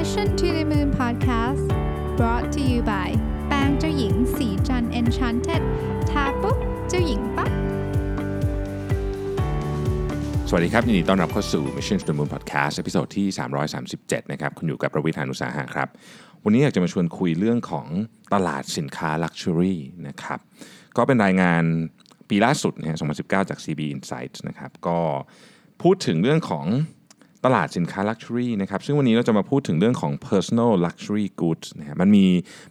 Mission to the Moon Podcast brought to you by แปรงเจ้าหญิงสีจัน Enchanted ทาปุ๊บเจ้าหญิงปั๊บสวัสดีครับยินดีต้อนรับเข้าสู่ Mission to the Moon Podcast ตอนที่ 337 นะครับ คุณอยู่กับประวิทยานุสาหะครับ วันนี้อยากจะมาชวนคุยเรื่องของตลาดสินค้า Luxury นะครับ ก็เป็นรายงานปีล่าสุดนะฮะ2019 จาก CB Insights นะครับ ก็พูดถึงเรื่องของ ตลาดสินค้า Luxury นะครับซึ่งวันนี้เราจะมาพูดถึงเรื่องของ Personal Luxury Goods นะฮะมันมี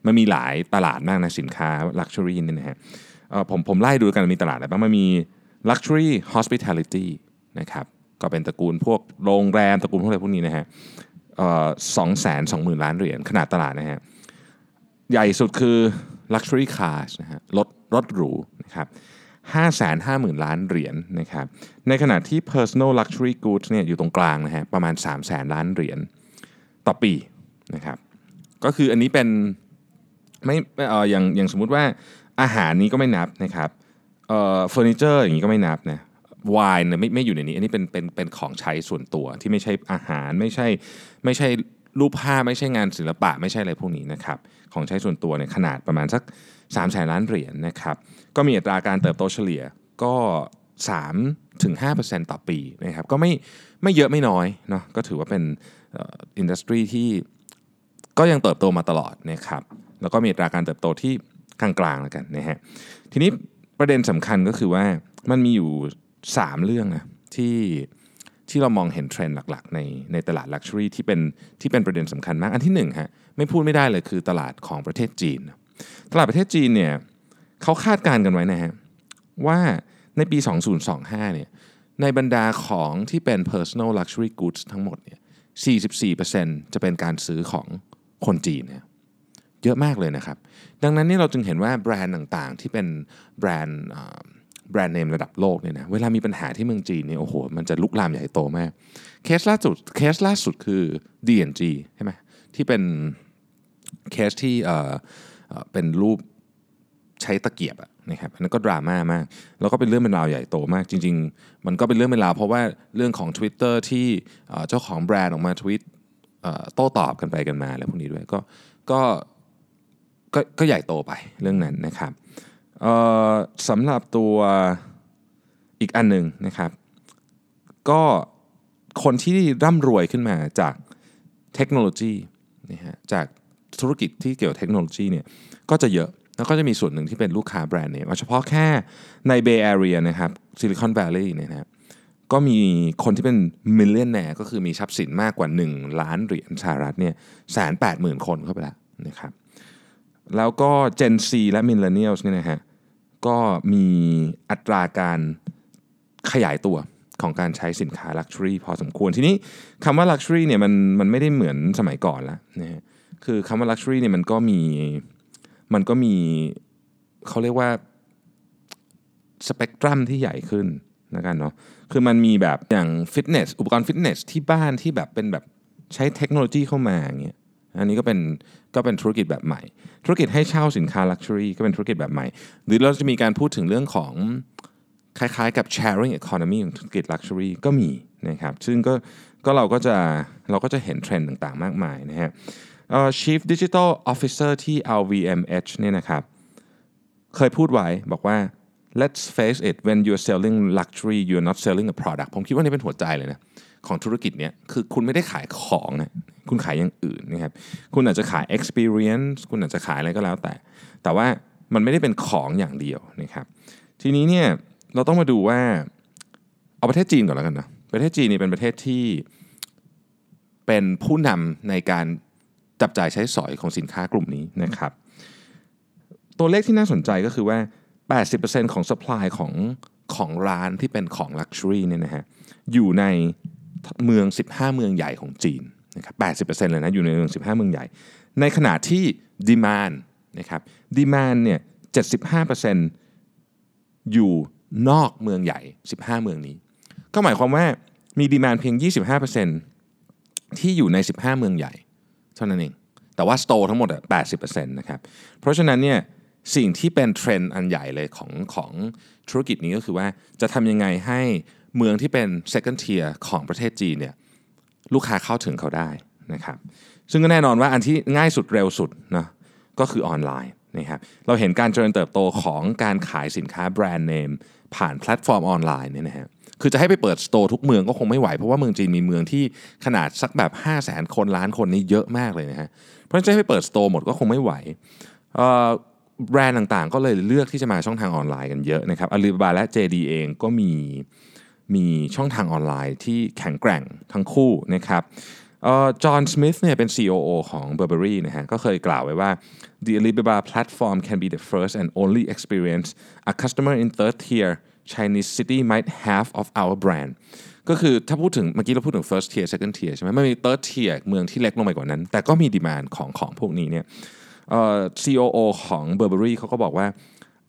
มันมีหลายตลาดมากนะสินค้า Luxury เนี่ยนะฮะผมผมไล่ดูกันมีตลาดอะไรบ้างมันมี Luxury Hospitality นะครับก็เป็นตระกูลพวกโรงแรมตระกูลพวกอะไรพวกนี้นะฮะสองแสนสองหมื่นล้านเหรียญขนาดตลาดนะฮะใหญ่สุดคือ Luxury Cars นะฮะรถรถหรูนะครับ ห้าแสนห้าหมื่นล้านเหรียญนะครับ ในขณะที่ Personal Luxury Goods เนี่ยอยู่ตรงกลางนะฮะประมาณ 3 0 0แสนล้านเหรียญต่อปีนะครับ ก็คืออันนี้เป็นไม่ไม่เอออย่างอย่างสมมุติว่าอาหารนี้ก็ไม่นับนะครับเอ่อเฟอร์นิเจอร์อย่างนี้ก็ไม่นับนะวายเนี่ยไม่ไม่อยู่ในนี้ อันนี้เป็นเป็นเป็นของใช้ส่วนตัวที่ไม่ใช่อาหารไม่ใช่ไม่ใช่ รูปภาพไม่ใช่งานศิลปะไม่ใช่อะไรพวกนี้นะครับของใช้ส่วนตัวเนี่ยขนาดประมาณสัก3ามแสนล้านเหรียญนะครับก็มีอัตราการเติบโตเฉลี่ยก็3ถึง5%ต่อปีนะครับก็ไม่ไม่เยอะไม่น้อยเนาะก็ถือว่าเป็น industry ที่ก็ยังเติบโตมาตลอดนะครับแล้วก็มีอัตราการเติบโตที่กลางๆแล้วกันนะฮะทีนี้ประเด็นสำคัญก็คือว่ามันมีอยู่ 3 เรื่องนะที่ ที่เรามองเห็นเทรนด์หลักๆ ในในตลาดลักชัวรี่ที่เป็นที่เป็นประเด็นสำคัญมาก อันที่1ฮะไม่พูดไม่ได้เลยคือตลาดของประเทศจีน ตลาดประเทศจีนเนี่ยเขาคาดการณ์กันไว้นะฮะว่าในปี 2025 เนี่ยในบรรดาของที่เป็น personal luxury goods ทั้งหมดเนี่ย44%จะเป็นการซื้อของคนจีนเนี่ยเยอะมากเลยนะครับ ดังนั้นนี่เราจึงเห็นว่าแบรนด์ต่างๆ ที่เป็นแบรนด์ แบรนด์เนมระดับโลกเนี่ยนะเวลามีปัญหาที่เมืองจีนเนี่ยโอ้โหมันจะลุกลามใหญ่โตมากเคสล่าสุดเคสล่าสุดคือ D&G ใช่ไหมที่เป็นเคสที่เอ่อเป็นรูปใช้ตะเกียบอะนะครับอันนั้นก็ดราม่ามาก แล้วก็เป็นเรื่องเป็นราวใหญ่โตมาก จริง ๆ มันก็เป็นเรื่องเป็นราวเพราะว่าเรื่องของ Twitter ที่เจ้าของแบรนด์ออกมาทวิตโต้ตอบกันไปกันมาอะไรพวกนี้ด้วยก็ก็ก็ก็ใหญ่โตไปเรื่องนั้นนะครับ สำหรับตัวอีกอันหนึ่งนะครับ ก็คนที่ร่ำรวยขึ้นมาจากเทคโนโลยีนะฮะจากธุรกิจที่เกี่ยวเทคโนโลยีเนี่ยก็จะเยอะแล้วก็จะมีส่วนหนึ่งที่เป็นลูกค้าแบรนด์เนมเอาเฉพาะแค่ใน Bay Area นะครับ Silicon Valley เนี่ยนะครับก็มีคนที่เป็น millionaire ก็คือมีทรัพย์สินมากกว่า 1 ล้านเหรียญสหรัฐเนี่ยแสนแปดหมื่นคนเข้าไปแล้วนะครับแล้วก็ Gen Z และ Millennials เนี่ยนะฮะ ก็มีอัตราการขยายตัวของการใช้สินค้า Luxury พอสมควร ทีนี้คำว่า Luxury เนี่ยมันมันไม่ได้เหมือนสมัยก่อนแล้วนะฮะคือคำว่า Luxury เนี่ยมันก็มีมันก็มีเขาเรียกว่าสเปกตรัมที่ใหญ่ขึ้นนะกันเนาะคือมันมีแบบอย่างฟิตเนสอุปกรณ์ฟิตเนสที่บ้านที่แบบเป็นแบบใช้เทคโนโลยีเข้ามาอย่างเงี้ย อันนี้ก็เป็นก็เป็นธุรกิจแบบใหม่ ธุรกิจให้เช่าสินค้า Luxury ก็เป็นธุรกิจแบบใหม่ หรือเราจะมีการพูดถึงเรื่องของคล้ายๆกับ sharing economy ของธุรกิจ Luxury ก็มีนะครับซึ่งก็ก็เราก็จะเราก็จะเห็นเทรนด์ต่างๆ มากมายนะฮะ Chief Digital Officer ที่ LVMH เนี่ยนะครับเคยพูดไว้บอกว่า let's face it when you're selling luxury you're not selling a product ผมคิดว่านี่เป็นหัวใจเลยนะ ของธุรกิจเนี้ยคือคุณไม่ได้ขายของนะคุณขายอย่างอื่นนะครับคุณอาจจะขาย experience คุณอาจจะขายอะไรก็แล้วแต่ แต่ว่ามันไม่ได้เป็นของอย่างเดียวนะครับ ทีนี้เนี่ยเราต้องมาดูว่าเอาประเทศจีนก่อนแล้วกันนะประเทศจีนนี่เป็นประเทศที่เป็นผู้นำในการจับจ่ายใช้สอยของสินค้ากลุ่มนี้นะครับ ตัวเลขที่น่าสนใจก็คือว่า 80%ของ supply ของของร้านที่เป็นของ luxury เนี่ยนะฮะอยู่ใน เมือง 15 เมืองใหญ่ของจีนนะครับ80%เลยนะอยู่ในเมือง 15 เมืองใหญ่ ในขณะที่ demand นะครับ demand เนี่ย 75%อยู่นอกเมืองใหญ่ 15 เมืองนี้ ก็หมายความว่ามี demand เพียง 25%ที่อยู่ใน 15 เมืองใหญ่ เท่านั้นเอง แต่ว่า store ทั้งหมดอะ80%นะครับ เพราะฉะนั้นเนี่ยสิ่งที่เป็นเทรนด์อันใหญ่เลยของของธุรกิจนี้ก็คือว่าจะทำยังไงให้ เมืองที่เป็น second tier ของประเทศจีนเนี่ยลูกค้าเข้าถึงเขาได้นะครับซึ่งก็แน่นอนว่าอันที่ง่ายสุดเร็วสุดนะก็คือออนไลน์นะครับเราเห็นการเจริญเติบโตของการขายสินค้าแบรนด์เนมผ่านแพลตฟอร์มออนไลน์เนี่ยนะฮะคือจะให้ไปเปิด store ทุกเมืองก็คงไม่ไหว เพราะว่าเมืองจีนมีเมืองที่ขนาดสักแบบ 5 0 0แสนคนล้านคนนี่เยอะมากเลยนะฮะเพราะฉะนั้นจะให้ไปเปิด store หมดก็คงไม่ไหวแบรนด์ต่างๆ ก็เลยเลือกที่จะมาช่องทางออนไลน์กันเยอะนะครับอาลีบาบาและ JD เองก็มี มีช่องทางออนไลน์ที่แข็งแกร่งทั้งคู่นะครับ John Smith เนี่ยเป็น COO ของ Burberry นะฮะก็เคยกล่าวไว้ว่า the Alibaba platform can be the first and only experience a customer in third tier Chinese city might have of our brand ก็คือถ้าพูดถึงเมื่อกี้เราพูดถึง first tier second tier ใช่ไหม มันมี third tier เมืองที่เล็กลงไปกว่านั้น แต่ก็มี demand ของของพวกนี้เนี่ยเอ่อ COO ของ Burberry เขาก็บอกว่า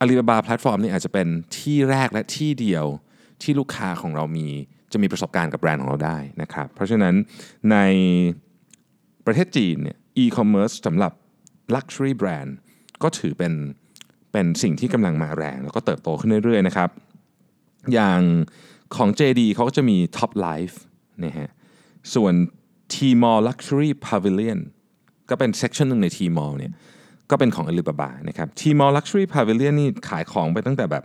Alibaba platform นี่อาจจะเป็นที่แรกและที่เดียว ที่ลูกค้าของเรามีจะมีประสบการณ์กับแบรนด์ของเราได้นะครับ เพราะฉะนั้นในประเทศจีนเนี่ย e-commerce สำหรับ luxury brand ก็ถือเป็นเป็นสิ่งที่กำลังมาแรง แล้วก็เติบโตขึ้นเรื่อยๆนะครับ อย่างของ JD เขาก็จะมี Top Life นะฮะส่วน Tmall Luxury Pavilion ก็เป็น section หนึ่งใน Tmall เนี่ยก็เป็นของ Alibaba นะครับ Tmall Luxury Pavilion นี่ขายของไปตั้งแต่แบบ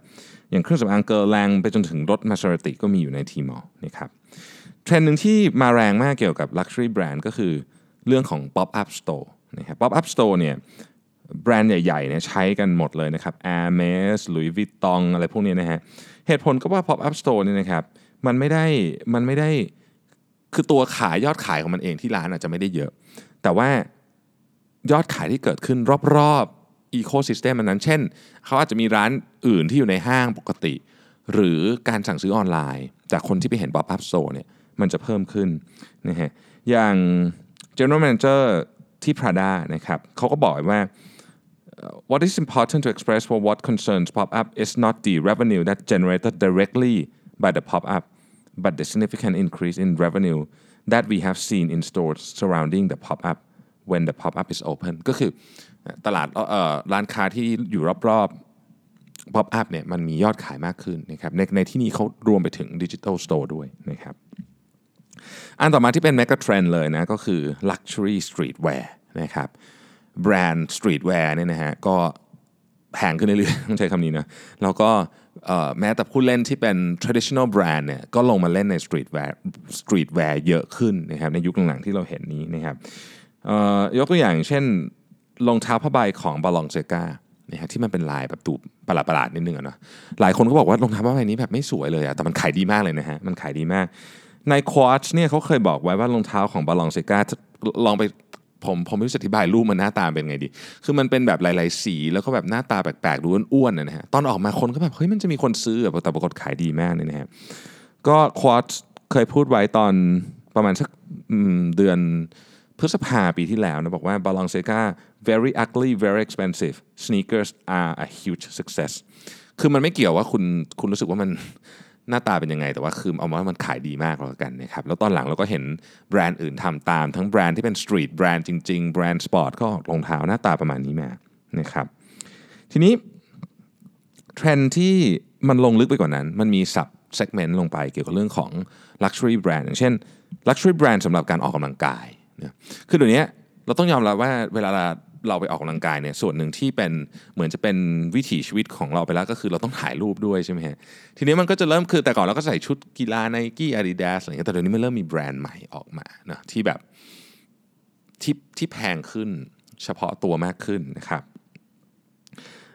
อย่างเครื่องสำอางเกอร์แรงไปจนถึงรถมา s ารติก็มีอยู่ใน Tmall นะครับเทรนด์หนึ่งที่มาแรงมากเกี่ยวกับ Luxury Brand ก็คือเรื่องของ Pop Up Store นะครับ Pop Up Store เนี่ยแบรนด์ใหญ่ๆเนี่ยใช้กันหมดเลยนะครับ Hermes Louis Vuitton อะไรพวกนี้นะฮะเหตุผลก็ว่า Pop Up Store เนี่ยนะครับมันไม่ได้มันไม่ได้คือตัวขายยอดขายของมันเองที่ร้านอาจจะไม่ได้เยอะ แต่ว่ายอดขายที่เกิดขึ้นรอบๆ อีโคซิสเต็มมันนั้น เช่น เขาอาจจะมีร้านอื่นที่อยู่ในห้างปกติ หรือการสั่งซื้อออนไลน์ จากคนที่ไปเห็น Pop Up Store เนี่ยมันจะเพิ่มขึ้นนะฮะอย่าง General Manager ที่ Prada นะครับเขาก็บอกว่า what is important to express for what concerns pop-up is not the revenue that generated directly by the pop-up, but the significant increase in revenue that we have seen in stores surrounding the pop-up when the pop-up is open ก็คือตลาดร้านค้าที่อยู่รอบๆ pop-up เนี่ยมันมียอดขายมากขึ้นนะครับในในที่นี้เขารวมไปถึง digital store ด้วยนะครับอันต่อมาที่เป็น mega trend เลยนะก็คือ luxury streetwear นะครับแบรนด์ streetwear เนี่ยนะฮะก็แพงขึ้นเรื่อยๆต้องใช้คำนี้นะแล้วก็แม้แต่ผู้เล่นที่เป็น traditional brand เนี่ยก็ลงมาเล่นใน streetwear streetwear เยอะขึ้นนะครับในยุคหลังๆที่เราเห็นนี้นะครับ ยกตัวอย่างเช่นรองเท้าผ้าใบของ Balenciaga นะฮะที่มันเป็นลายแบบดูประหลาดๆนิดนึงอะเนาะหลายคนก็บอกว่ารองเท้าผ้าใบนี้แบบไม่สวยเลยอะแต่มันขายดีมากเลยนะฮะมันขายดีมากในควอชเนี่ยเขาเคยบอกไว้ว่ารองเท้าของบาลองเซกาลองไปผมผมไม่รู้จะอธิบายรูปมันหน้าตาเป็นไงดี คือมันเป็นแบบหลาย ๆ สี แล้วก็แบบหน้าตาแปลกๆดูอ้วนๆนะฮะ ตอนออกมาคนก็แบบเฮ้ยมันจะมีคนซื้อแต่ปรากฏขายดีมากเลยนะฮะ ก็ควอตเคยพูดไว้ตอนประมาณสักเดือน พฤษภาปีที่แล้วนะบอกว่า Balenciaga very ugly very expensive sneakers are a huge success คือมันไม่เกี่ยวว่าคุณคุณรู้สึกว่ามันหน้าตาเป็นยังไง แต่ว่าคือเอามามันขายดีมากแล้วกันนะครับแล้วตอนหลังเราก็เห็นแบรนด์อื่นทำตาม ทั้งแบรนด์ที่เป็น street brand จริง ๆ แบรนด์สปอร์ตก็รองเท้าหน้าตาประมาณนี้มานะครับทีนี้เทรนที่มันลงลึกไปกว่านั้น มันมี sub-segment ลงไปเกี่ยวกับเรื่องของ Luxury Brand อย่างเช่น Luxury Brand สำหรับการออกกำลังกาย คือเดี๋ยวนี้เราต้องยอมรับว่าเวลาเราไปออกกำลังกายเนี่ยส่วนหนึ่งที่เป็นเหมือนจะเป็นวิถีชีวิตของเราไปแล้วก็คือเราต้องถ่ายรูปด้วยใช่ไหมฮะทีนี้มันก็จะเริ่มคือแต่ก่อนเราก็ใส่ชุดกีฬาไนกี้อาดิดาสอะไรเงี้ยแต่เดี๋ยวนี้มันเริ่มมีแบรนด์ใหม่ออกมาเนะที่แบบที่ที่แพงขึ้นเฉพาะตัวมากขึ้นนะครับ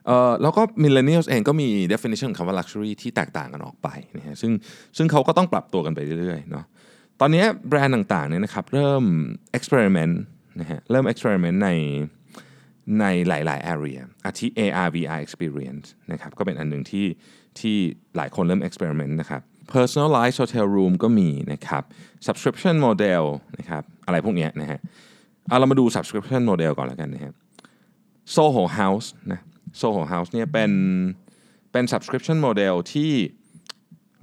เอ่อแล้วก็ millennials เองก็มี definition คำว่า luxury ที่แตกต่างกันออกไปนะฮะซึ่งซึ่งเขาก็ต้องปรับตัวกันไปเรื่อยๆเนาะ ตอนนี้แบรนด์ต่างๆเนี่ยนะครับเริ่ม experiment นะฮะเริ่ม experiment ในในหลาย ๆ area อาทิ AR VR experience นะครับก็เป็นอันหนึ่งที่ที่หลายคนเริ่ม experiment นะครับ personalized hotel room ก็มีนะครับ subscription model นะครับอะไรพวกนี้นะฮะเอาเรามาดู subscription model ก่อนแล้วกันนะฮะ Soho House นะ Soho House เนี่ยเป็นเป็น subscription model ที่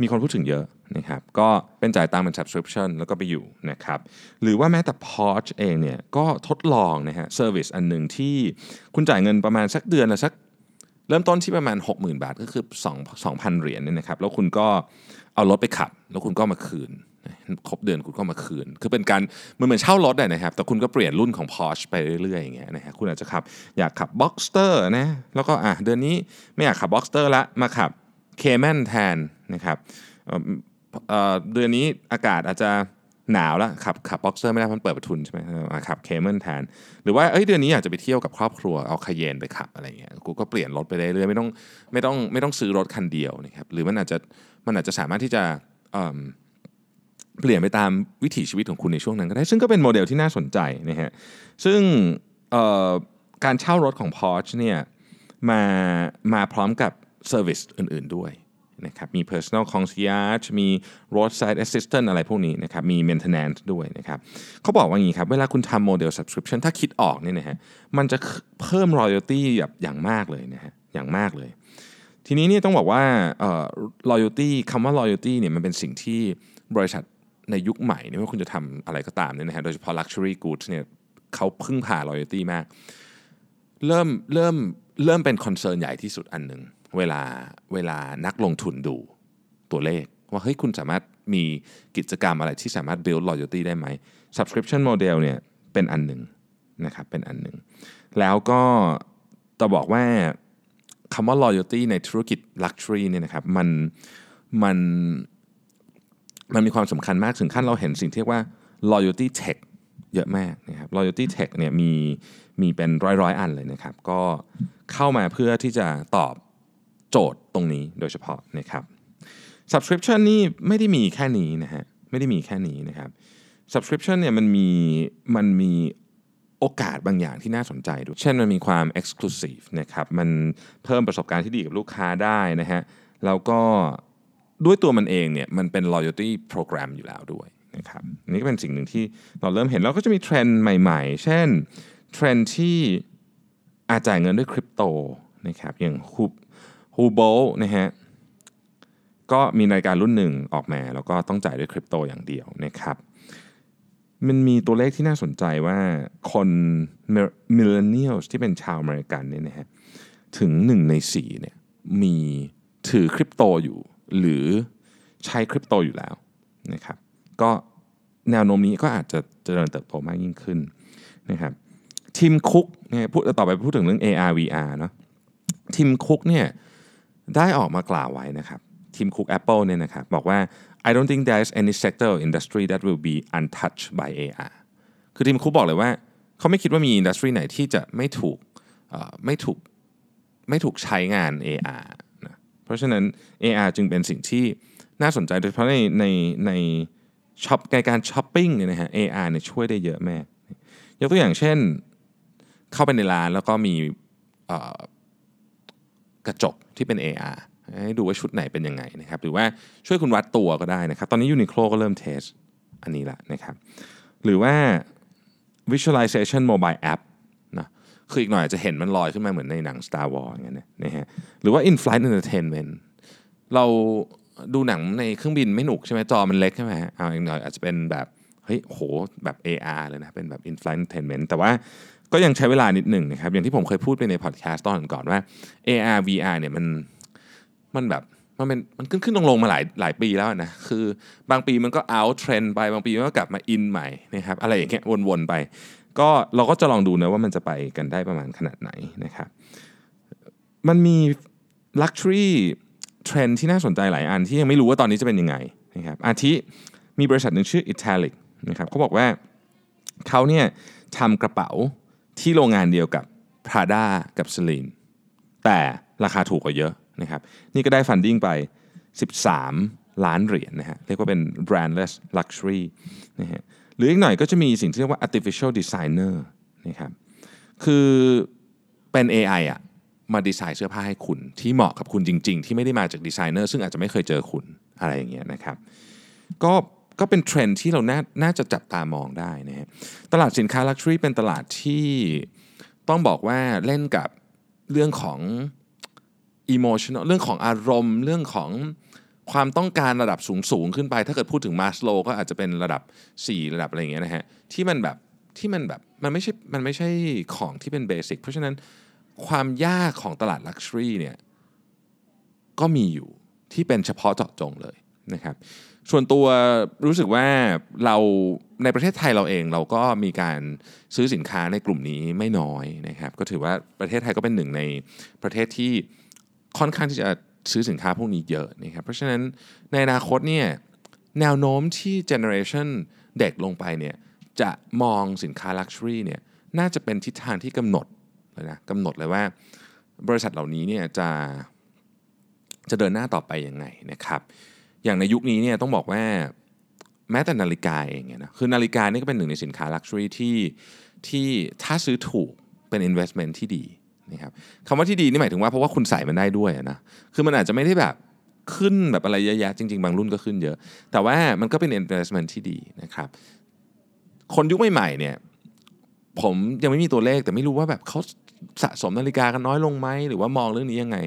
มีคนพูดถึงเยอะนะครับก็เป็นจ่ายตามเป็น subscription แล้วก็ไปอยู่นะครับหรือว่าแม้แต่ Porsche เองเนี่ยก็ทดลองนะฮะ service อันหนึ่งที่คุณจ่ายเงินประมาณสักเดือนละสักเริ่มต้นที่ประมาณ 60,000 บาทก็คือ 2 2,000 เหรียญเนี่ยนะครับแล้วคุณก็เอารถไปขับ แล้วคุณก็มาคืนครบเดือนคุณก็มาคืน คือเป็นการมันเหมือนเช่ารถนะครับ แต่คุณก็เปลี่ยนรุ่นของ Porsche ไปเรื่อยๆอย่างเงี้ยนะฮะคุณอาจจะขับอยากขับ Boxster นะแล้วก็อะเดือนนี้ไม่อยากขับ Boxster ละมาขับ Cayman แทนนะครับเดือนนี้อากาศอาจจะหนาวแล้วขับขับ Boxster ไม่ได้มันเปิดประทุนใช่ไหมขับ Cayman แทน หรือว่าเอ้ยเดือนนี้อยากจะไปเที่ยวกับครอบครัวเอาคาเยนไปขับอะไรเงี้ยกูก็เปลี่ยนรถไปเรื่อยๆไม่ต้องไม่ต้องไม่ต้องซื้อรถคันเดียวนะครับหรือมันอาจจะมันอาจจะสามารถที่จะเเปลี่ยนไปตามวิถีชีวิตของคุณในช่วงนั้นก็ได้ ซึ่งก็เป็นโมเดลที่น่าสนใจนะฮะซึ่งการเช่ารถของ Porsche เนี่ยมามาพร้อมกับ เซอร์วิสอื่น ๆด้วยนะครับมี personal concierge มี roadside assistant อะไรพวกนี้นะครับมี maintenance ด้วยนะครับเขาบอกว่าอย่างนี้ครับ เวลาคุณทำโมเดล subscription ถ้าคิดออกเนี่ยนะฮะมันจะเพิ่ม royalty แบบอย่างมากเลยนะฮะอย่างมากเลย ทีนี้เนี่ยต้องบอกว่าเอ่อ loyalty คำว่า loyalty เนี่ยมันเป็นสิ่งที่บริษัทในยุคใหม่เนี่ยว่าคุณจะทำอะไรก็ตามเนี่ยนะฮะโดยเฉพาะ luxury goods เนี่ยเขาพึ่งพา loyalty มาก เริ่มเริ่มเริ่มเป็นคอนเซิร์นใหญ่ที่สุดอันหนึ่ง เวลาเวลานักลงทุนดูตัวเลข ว่าเฮ้ยคุณสามารถมีกิจกรรมอะไรที่สามารถ build loyalty ได้ไหม subscription model เนี่ยเป็นอันหนึ่งนะครับเป็นอันหนึ่ง แล้วก็จะบอกว่าคำว่า loyalty ในธุรกิจ luxury เนี่ยนะครับมันมันมันมีความสำคัญมากถึงขั้นเราเห็นสิ่งที่เรียกว่า loyalty tech เยอะมากนะครับ loyalty tech เนี่ยมีมีเป็นร้อยร้อยๆอันเลยนะครับ ก็เข้ามาเพื่อที่จะตอบ โจทย์ตรงนี้โดยเฉพาะนะครับ subscription นี่ไม่ได้มีแค่นี้นะฮะไม่ได้มีแค่นี้นะครับ subscription เนี่ยมันมีมันมีโอกาสบางอย่างที่น่าสนใจด้วย เช่นมันมีความ exclusive นะครับ มันเพิ่มประสบการณ์ที่ดีกับลูกค้าได้นะฮะ แล้วก็ด้วยตัวมันเองเนี่ยมันเป็น loyalty program อยู่แล้วด้วยนะครับนนี้ก็เป็นสิ่งหนึ่งที่เราเริ่มเห็นแล้วก็จะมีเทรนด์ใหม่ๆ เช่นเทรนด์ที่อาจ่ายเงินด้วยคริปโตนะครับ อย่างฮู ฮูโบนะฮะก็มีนาฬิการรุ่นหนึ่งออกมา แล้วก็ต้องจ่ายด้วยคริปโตอย่างเดียวนะครับมันมีตัวเลขที่น่าสนใจว่าคน millennial ที่เป็นชาวอเมริกันเนี่ยนะฮะถึงหนึ่งในสี่เนี่ยมีถือคริปโตอยู่ หรือใช้คริปโตอยู่แล้วนะครับก็แนวโน้มนี้ก็อาจจะเจริญเติบโตมากยิ่งขึ้นนะครับ Tim Cook เนี่ยพูดต่อไปพูดถึงเรื่อง AR VR เนาะ Tim Cook เนี่ย ได้ออกมากล่าวไว้นะครับ Tim Cook Apple เนี่ยนะครับบอกว่า I don't think there is any sector or industry that will be untouched by AR คือ Tim Cook บอกเลยว่า เขาไม่คิดว่ามี industry ไหนที่จะไม่ถูกไม่ถูกไม่ถูกใช้งาน AR นะเพราะฉะนั้น AR จึงเป็นสิ่งที่น่าสนใจโดยเฉพาะในในใน shop ในการช้อปปิ้งเนี่ยนะฮะ AR เนี่ยช่วยได้เยอะมากยกตัวอย่างเช่น เข้าไปในร้านแล้วก็มี กระจกที่เป็น AR ให้ดูว่าชุดไหนเป็นยังไงนะครับหรือว่าช่วยคุณวัดตัวก็ได้นะครับ ตอนนี้ Uniqlo ก็เริ่ม testอันนี้ละนะครับ หรือว่า visualization mobile app นะคืออีกหน่อยจะเห็นมันลอยขึ้นมาเหมือนในหนัง Star Wars อย่างเงี้ยนะฮะหรือว่า in flight entertainment เราดูหนังในเครื่องบินไม่หนุกใช่ไหมจอมันเล็กใช่ไหมฮะเอาอีกหน่อยอาจจะเป็นแบบเฮ้ยโหแบบ AR เลยนะ เป็นแบบ in flight entertainment แต่ว่า ก็ยังใช้เวลานิดหนึ่งนะครับอย่างที่ผมเคยพูดไปในพอดแคสต์ตอนก่อนว่า AR VR เนี่ยมันมันแบบมันเป็นมันขึ้นขึ้นลงลงมาหลายหลายปีแล้วนะคือบางปีมันก็ out trend ไปบางปีมันก็กลับมา in ใหม่นะครับอะไรอย่างเงี้ยวนๆไป ก็เราก็จะลองดูนะว่ามันจะไปกันได้ประมาณขนาดไหนนะครับมันมี luxury trend ที่น่าสนใจหลายอันที่ยังไม่รู้ว่าตอนนี้จะเป็นยังไงนะครับอาทิมีบริษัทหนึ่งชื่อ Italic นะครับเขาบอกว่าเขาเนี่ยทำกระเป๋า ที่โรงงานเดียวกับ Prada กับ Celine แต่ราคาถูกกว่าเยอะนะครับ นี่ก็ได้ฟันดิ้งไป 13 ล้านเหรียญนะฮะ เรียกว่าเป็น brandless luxury นะฮะ หรืออีกหน่อยก็จะมีสิ่งที่เรียกว่า artificial designer นะครับ คือเป็น AI อะมาดีไซน์เสื้อผ้าให้คุณ ที่เหมาะกับคุณจริง ๆ ที่ไม่ได้มาจากดีไซเนอร์ซึ่งอาจจะไม่เคยเจอคุณอะไรอย่างเงี้ยนะครับ ก็ ก็เป็นเทรนด์ที่เราน่าน่าจะจับตามองได้นะฮะตลาดสินค้า luxury เป็นตลาดที่ต้องบอกว่าเล่นกับเรื่องของ emotional เรื่องของอารมณ์ เรื่องของความต้องการระดับสูงสูงขึ้นไป ถ้าเกิดพูดถึงมาสโลก็อาจจะเป็นระดับ 4 ระดับอะไรอย่างเงี้ยนะฮะที่มันแบบที่มันแบบมันไม่ใช่มันไม่ใช่ของที่เป็น basic เพราะฉะนั้นความยากของตลาด luxury เนี่ยก็มีอยู่ที่เป็นเฉพาะเจาะจงเลยนะครับ ส่วนตัวรู้สึกว่าเราในประเทศไทยเราเองเราก็มีการซื้อสินค้าในกลุ่มนี้ไม่น้อยนะครับ ก็ถือว่าประเทศไทยก็เป็นหนึ่งในประเทศที่ค่อนข้างที่จะซื้อสินค้าพวกนี้เยอะนะครับเพราะฉะนั้นในอนาคตเนี่ยแนวโน้มที่ generation เด็กลงไปเนี่ยจะมองสินค้า luxury เนี่ยน่าจะเป็นทิศทางที่กำหนดเลยนะกำหนดเลยว่าบริษัทเหล่านี้เนี่ยจะจะเดินหน้าต่อไปยังไงนะครับ อย่างในยุคนี้เนี่ยต้องบอกว่าแม้แต่นาฬิกาเองเนี่ยนะคือนาฬิกานี่ก็เป็นหนึ่งในสินค้า luxury ที่ที่ถ้าซื้อถูกเป็น investment ที่ดีนะครับคำว่าที่ดีนี่หมายถึงว่าเพราะว่าคุณใส่มันได้ด้วยนะคือมันอาจจะไม่ได้แบบขึ้นแบบอะไรเยอะแยะจริง ๆ บางรุ่นก็ขึ้นเยอะ แต่ว่ามันก็เป็น investment ที่ดีนะครับคนยุคใหม่ๆเนี่ยผมยังไม่มีตัวเลขแต่ไม่รู้ว่าแบบเขาสะสมนาฬิกากันน้อยลงไหมหรือว่ามองเรื่องนี้ยังไง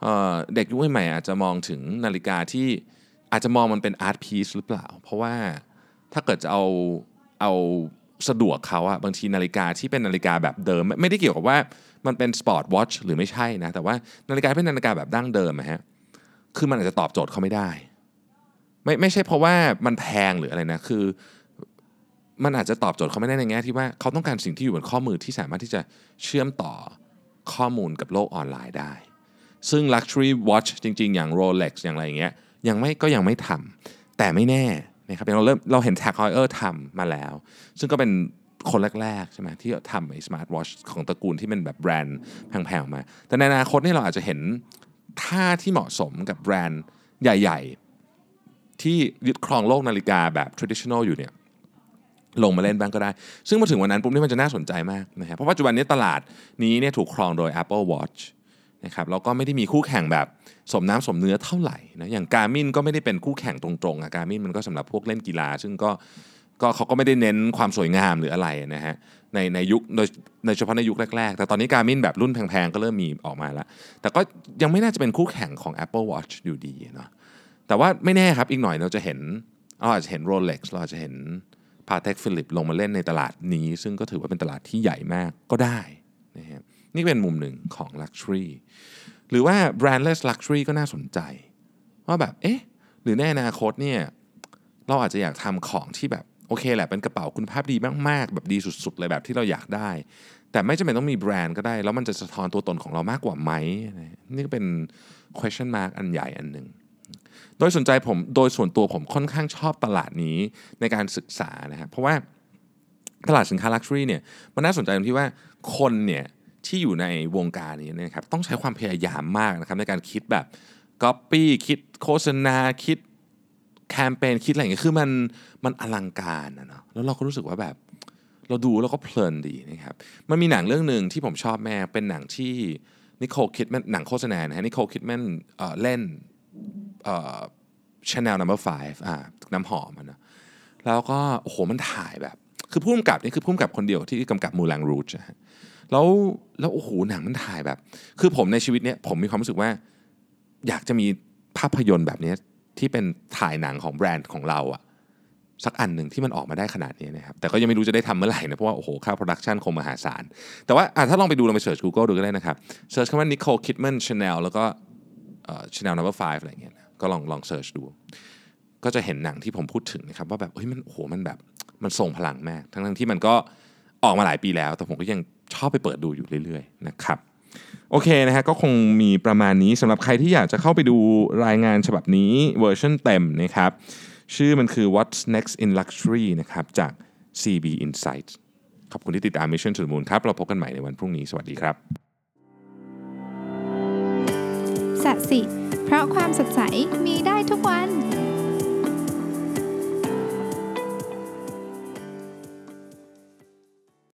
เด็กยุคใหม่อาจจะมองถึงนาฬิกาที่ อาจจะมองมันเป็น art piece หรือเปล่า เพราะว่าถ้าเกิดจะเอาเอาสะดวกเขาอะบางทีนาฬิกาที่เป็นนาฬิกาแบบเดิม ไม่ได้เกี่ยวกับว่ามันเป็น sport watch หรือไม่ใช่นะ แต่ว่านาฬิกาเป็นนาฬิกาแบบดั้งเดิมอะฮะคือมันอาจจะตอบโจทย์เขาไม่ได้ ไม่ไม่ใช่เพราะว่ามันแพงหรืออะไรนะคือ มันอาจจะตอบโจทย์เขาไม่ได้ในแง่ที่ว่าเขาต้องการสิ่งที่อยู่บนข้อมือที่สามารถที่จะเชื่อมต่อข้อมูลกับโลกออนไลน์ได้ ซึ่ง Luxury Watch จริง ๆ อย่าง Rolex อย่างไรอย่างเงี้ย ยังไม่ก็ยังไม่ทำแต่ไม่แน่นะครับเราเริ่มเราเห็น Tag Heuer ทำมาแล้ว ซึ่งก็เป็นคนแรกๆใช่ไหมที่ทำไอ้สมาร์ทวอชของตระกูลที่เป็นแบบแบรนด์แพงๆมา แต่ในอนาคตนี่เราอาจจะเห็นท่าที่เหมาะสมกับแบรนด์ใหญ่ ๆ ที่ยึดครองโลกนาฬิกาแบบ traditional อยู่เนี่ยลงมาเล่นบ้างก็ได้ ซึ่งมาถึงวันนั้นปุ๊บนี่มันจะน่าสนใจมากนะครับเพราะปัจจุบันนี้ตลาดนี้เนี่ยถูกครองโดย Apple Watch นะครับแล้วก็ไม่ได้มีคู่แข่งแบบสมน้ำสมเนื้อเท่าไหร่นะอย่างการมินก็ไม่ได้เป็นคู่แข่งตรงๆอะการมินมันก็สำหรับพวกเล่นกีฬา ซึ่งก็ก็เขาก็ไม่ได้เน้นความสวยงามหรืออะไรนะฮะในในยุคโดยในเฉพาะในยุคแรกๆ แต่ตอนนี้การมินแบบรุ่นแพงๆ ก็เริ่มมีออกมาแล้ว แต่ก็ยังไม่น่าจะเป็นคู่แข่งของ Apple Watch อยู่ดีเนาะแต่ว่าไม่แน่ครับอีกหน่อยเราจะเห็นเราอาจจะเห็น Rolex เราอาจจะเห็นพาเทคฟิลิปลงมาเล่นในตลาดนี้ ซึ่งก็ถือว่าเป็นตลาดที่ใหญ่มากก็ได้นะฮะ นี่เป็นมุมหนึ่งของ Luxury หรือว่า brandless luxury ก็น่าสนใจ ว่าแบบเอ๊ะหรือในอนาคตเนี่ยเราอาจจะอยากทำของที่แบบโอเคแหละเป็นกระเป๋าคุณภาพดีมาก ๆ แบบดีสุด ๆ เลยแบบที่เราอยากได้ แต่ไม่จำเป็นต้องมีแบรนด์ก็ได้ แล้วมันจะสะท้อนตัวตนของเรามากกว่าไหม นี่ก็เป็น question mark อันใหญ่อันหนึ่งโดยสนใจผมโดยส่วนตัวผมค่อนข้างชอบตลาดนี้ในการศึกษานะครับเพราะว่าตลาดสินค้าลักชัวรี่เนี่ยมันน่าสนใจตรงที่ว่าคนเนี่ย ที่อยู่ในวงการนี้นะครับต้องใช้ความพยายามมากนะครับในการคิดแบบก๊อปปี้คิดโฆษณาคิดแคมเปญคิดอะไรอย่างเงี้ยคือมันมันอลังการนะเนาะแล้วเราก็รู้สึกว่าแบบเราดูแล้วก็เพลินดีนะครับมันมีหนังเรื่องหนึ่งที่ผมชอบมากเป็นหนังที่ Nicole Kidman หนังโฆษณานะฮะ Nicole Kidman เล่น Chanel Number Five อ่าน้ำหอมนะแล้วก็โอ้โหมันถ่ายแบบ คือผู้กำกับนี่คือผู้กำกับคนเดียวที่กำกับ Moulin Rouge นะ แล้วแล้วโอ้โหหนังมันถ่ายแบบ คือผมในชีวิตเนี้ยผมมีความรู้สึกว่า อยากจะมีภาพยนตร์แบบนี้ที่เป็นถ่ายหนังของแบรนด์ของเราอะสักอันหนึ่งที่มันออกมาได้ขนาดนี้นะครับแต่ก็ยังไม่รู้จะได้ทำเมื่อไหร่นะเพราะว่าโอ้โหค่า production คงมหาศาล แต่ว่าถ้าลองไปดูลองไปเสิร์ช Google ดูก็ได้นะครับ search คำว่า Nicole Kidman Chanel แล้วก็ Chanel Number Five อะไรเงี้ยก็ลองลอง search ดู ก็จะเห็นหนังที่ผมพูดถึงนะครับว่าแบบเฮ้ยมันโอ้โหมันแบบมันทรงพลังมาก ทั้งที่มันก็ออกมาหลายปีแล้ว แต่ผมก็ยัง ชอบไปเปิดดูอยู่เรื่อยๆนะครับโอเคนะฮะก็คงมีประมาณนี้สำหรับใครที่อยากจะเข้าไปดูรายงานฉบับนี้เวอร์ชันเต็มนะครับชื่อมันคือ What's Next in Luxury นะครับจาก CB Insights ขอบคุณที่ติดตาม Mission to the Moon ครับ เราพบกันใหม่ในวันพรุ่งนี้ สวัสดีครับสัสิ เพราะความสดใสมีได้ทุกวัน